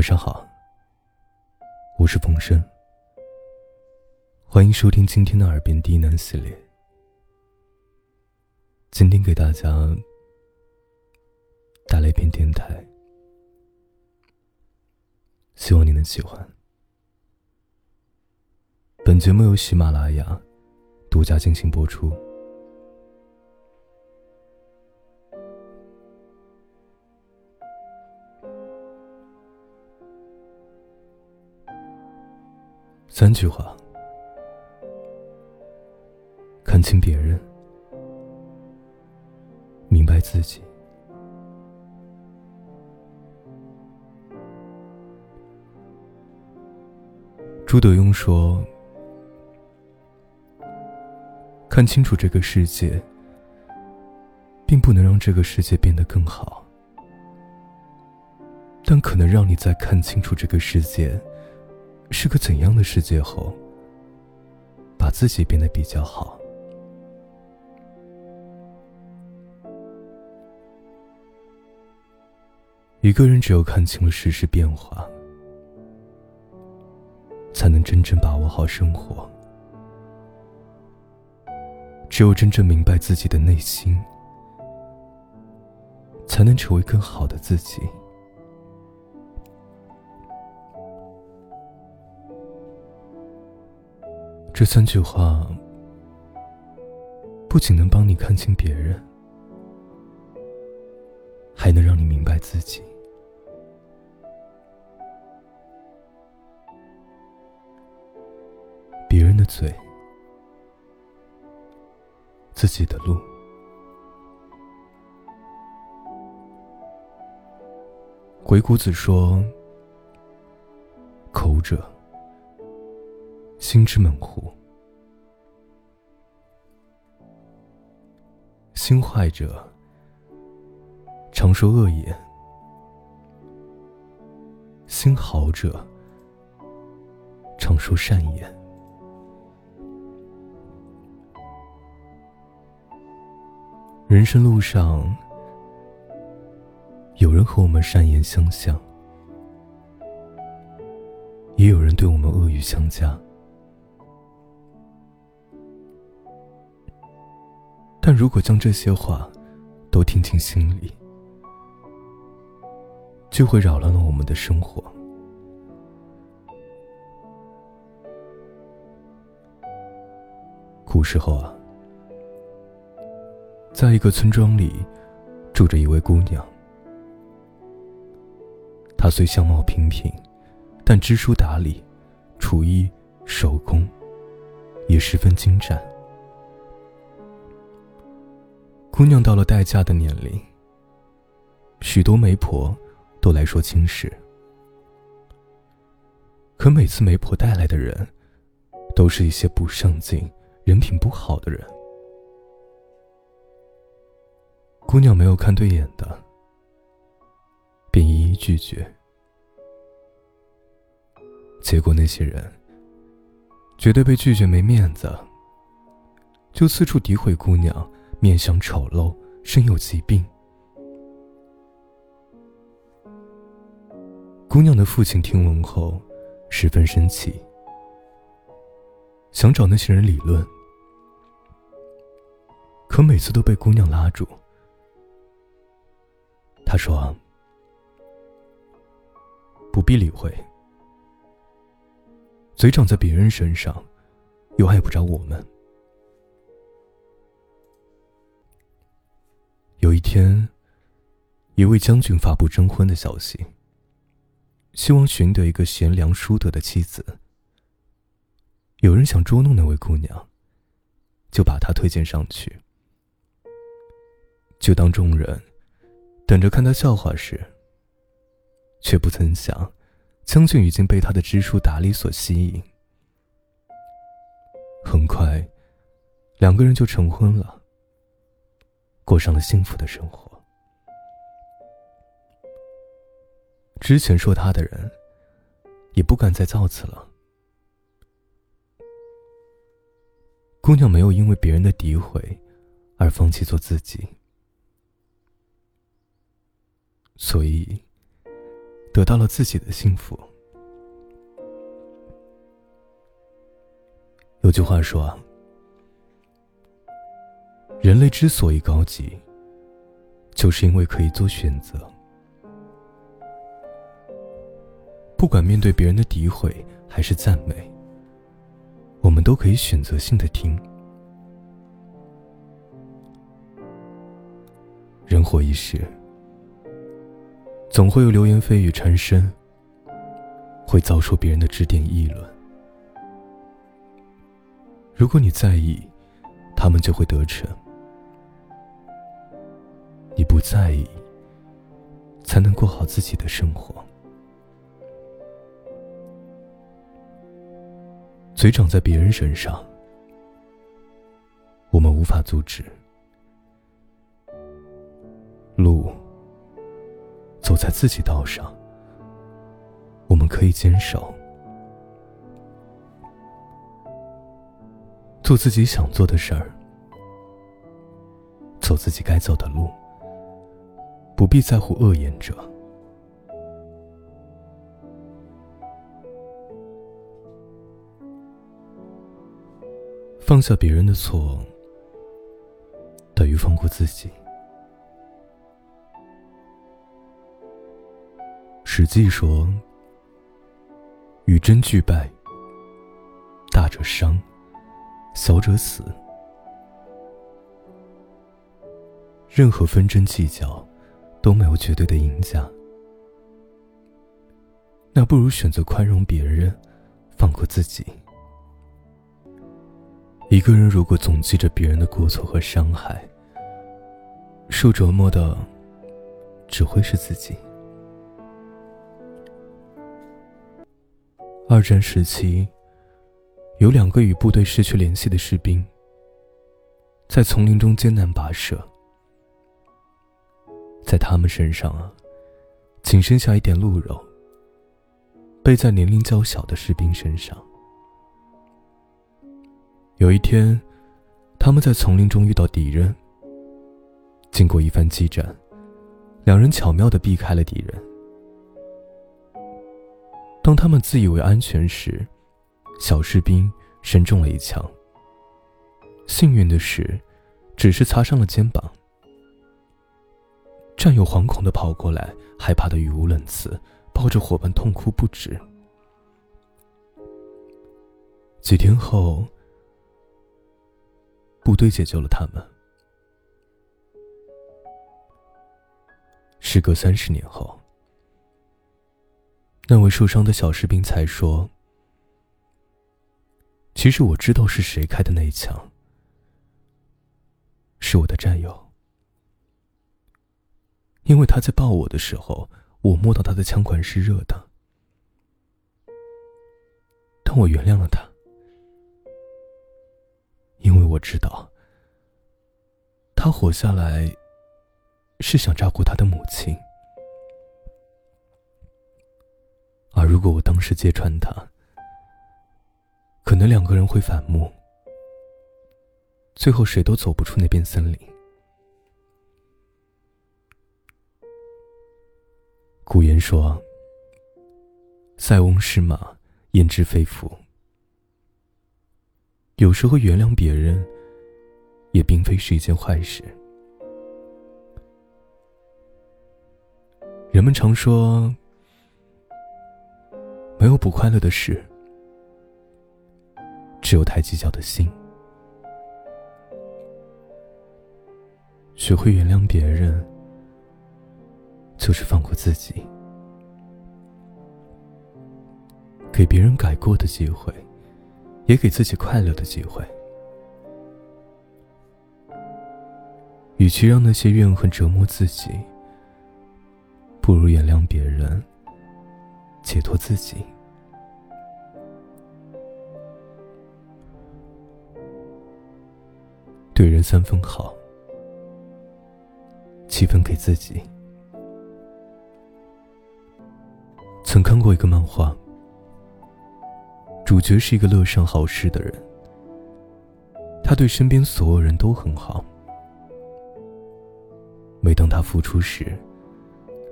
晚上好，我是冯生，欢迎收听今天的耳边低喃系列。今天给大家带来一篇电台，希望你能喜欢。本节目由喜马拉雅独家进行播出。三句话，看清别人，明白自己。朱德庸说：“看清楚这个世界，并不能让这个世界变得更好，但可能让你在看清楚这个世界。”是个怎样的世界后，把自己变得比较好。一个人只有看清了世事变化，才能真正把握好生活。只有真正明白自己的内心，才能成为更好的自己。这三句话，不仅能帮你看清别人，还能让你明白自己。别人的嘴，自己的路。鬼谷子说：“口者。”心之门户，心坏者常说恶言；心好者常说善言。人生路上，有人和我们善言相向，也有人对我们恶语相加。但如果将这些话都听进心里，就会扰乱了我们的生活。古时候啊，在一个村庄里，住着一位姑娘。她虽相貌平平，但知书达理，厨艺手工也十分精湛。姑娘到了待嫁的年龄，许多媒婆都来说亲事，可每次媒婆带来的人，都是一些不上进、人品不好的人。姑娘没有看对眼的，便一一拒绝。结果那些人觉得被拒绝没面子，就四处诋毁姑娘。面相丑陋，身有疾病。姑娘的父亲听闻后，十分生气，想找那些人理论，可每次都被姑娘拉住。他说：“不必理会，嘴长在别人身上，又碍不着我们。”天，一位将军发布征婚的消息，希望寻得一个贤良淑德的妻子。有人想捉弄那位姑娘，就把她推荐上去。就当众人等着看他笑话时，却不曾想，将军已经被他的知书达理所吸引。很快，两个人就成婚了。过上了幸福的生活。之前说他的人，也不敢再造次了。姑娘没有因为别人的诋毁而放弃做自己，所以，得到了自己的幸福。有句话说，人类之所以高级，就是因为可以做选择。不管面对别人的诋毁还是赞美，我们都可以选择性的听。人活一世，总会有流言蜚语缠身，会遭受别人的指点议论。如果你在意，他们就会得逞；你不在意，才能过好自己的生活。嘴长在别人身上，我们无法阻止；路走在自己道上，我们可以坚守。做自己想做的事儿，走自己该走的路，不必在乎恶言者。放下别人的错，等于放过自己。《史记》说：“与真俱败，大者伤，小者死。任何纷争计较，都没有绝对的赢家。那不如选择宽容别人，放过自己。”一个人如果总记着别人的过错和伤害，受折磨的只会是自己。二战时期，有两个与部队失去联系的士兵，在丛林中艰难跋涉，在他们身上啊，仅剩下一点鹿肉，背在年龄较小的士兵身上。有一天，他们在丛林中遇到敌人。经过一番激战，两人巧妙的避开了敌人。当他们自以为安全时，小士兵身中了一枪。幸运的是，只是擦伤了肩膀。战友惶恐的跑过来，害怕的语无伦次，抱着伙伴痛哭不止。几天后。部队解救了他们。时隔三十年后，那位受伤的小士兵才说：“其实我知道是谁开的那一枪，是我的战友。因为他在抱我的时候，我摸到他的枪管是热的，但我原谅了他。”因为我知道，他活下来是想照顾他的母亲，而如果我当时揭穿他，可能两个人会反目，最后谁都走不出那片森林。古言说：“塞翁失马，焉知非福。”有时候原谅别人，也并非是一件坏事。人们常说，没有不快乐的事，只有太计较的心。学会原谅别人，就是放过自己，给别人改过的机会。也给自己快乐的机会。与其让那些怨恨折磨自己，不如原谅别人，解脱自己。对人三分好，七分给自己。曾看过一个漫画。主角是一个乐善好施的人，他对身边所有人都很好。每当他付出时，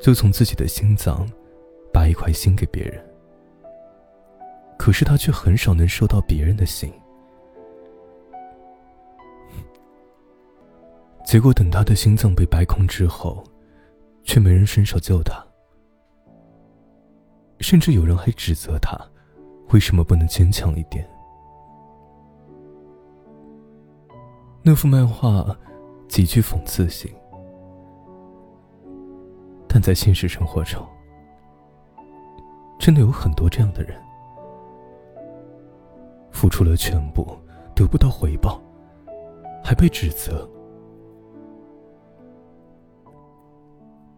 就从自己的心脏把一块心给别人，可是他却很少能收到别人的心。结果等他的心脏被掰空之后，却没人伸手救他，甚至有人还指责他，为什么不能坚强一点？那幅漫画极具讽刺性，但在现实生活中，真的有很多这样的人，付出了全部得不到回报，还被指责。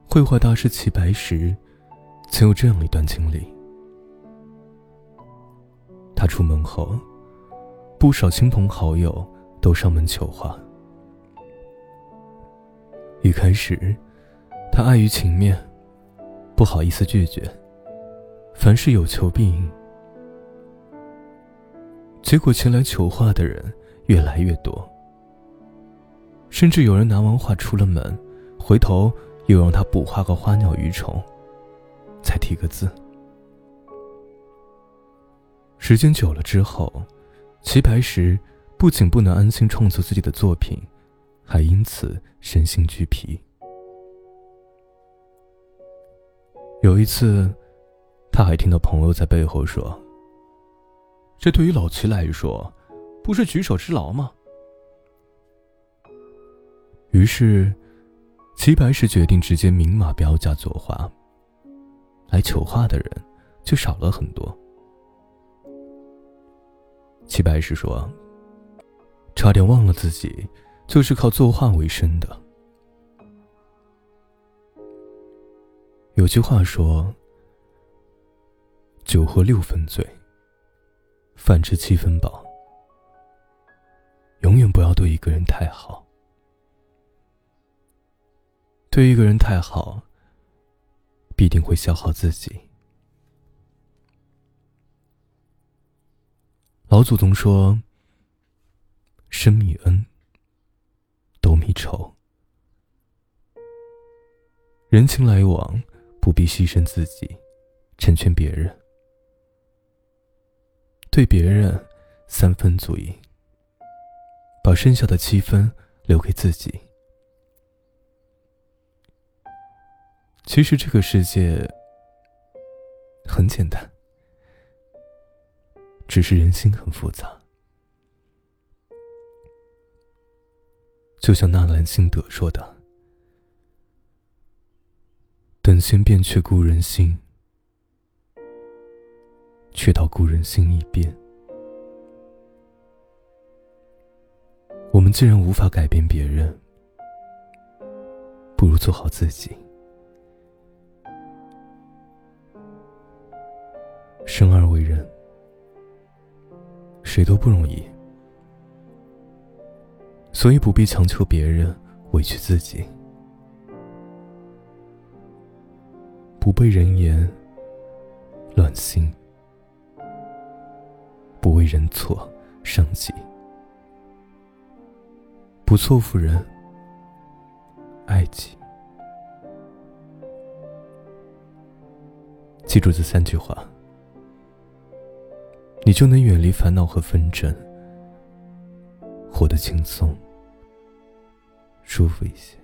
绘画大师齐白石曾有这样一段经历：他出门后，不少亲朋好友都上门求画。一开始，他碍于情面，不好意思拒绝，凡事有求必应。结果前来求画的人越来越多，甚至有人拿完画出了门，回头。又让他补画个花鸟鱼虫，再提个字。时间久了之后，齐白石不仅不能安心创作自己的作品，还因此身心俱疲。有一次，他还听到朋友在背后说：“这对于老齐来说，不是举手之劳吗？”于是。齐白石决定直接明码标价作画，来求画的人就少了很多。齐白石说：“差点忘了自己就是靠作画为生的。”有句话说：“酒喝六分醉，饭吃七分饱。”永远不要对一个人太好。对一个人太好，必定会消耗自己。老祖宗说：“生米恩，斗米仇。”人情来往，不必牺牲自己，成全别人。对别人三分足矣，把剩下的七分留给自己。其实这个世界很简单，只是人心很复杂。就像纳兰性德说的：“等闲变却故人心，却道故人心易变。”我们既然无法改变别人，不如做好自己。生而为人，谁都不容易，所以不必强求别人，委屈自己，不被人言乱心，不为人错伤己，不错付人爱己。记住这三句话。你就能远离烦恼和纷争，活得轻松、舒服一些。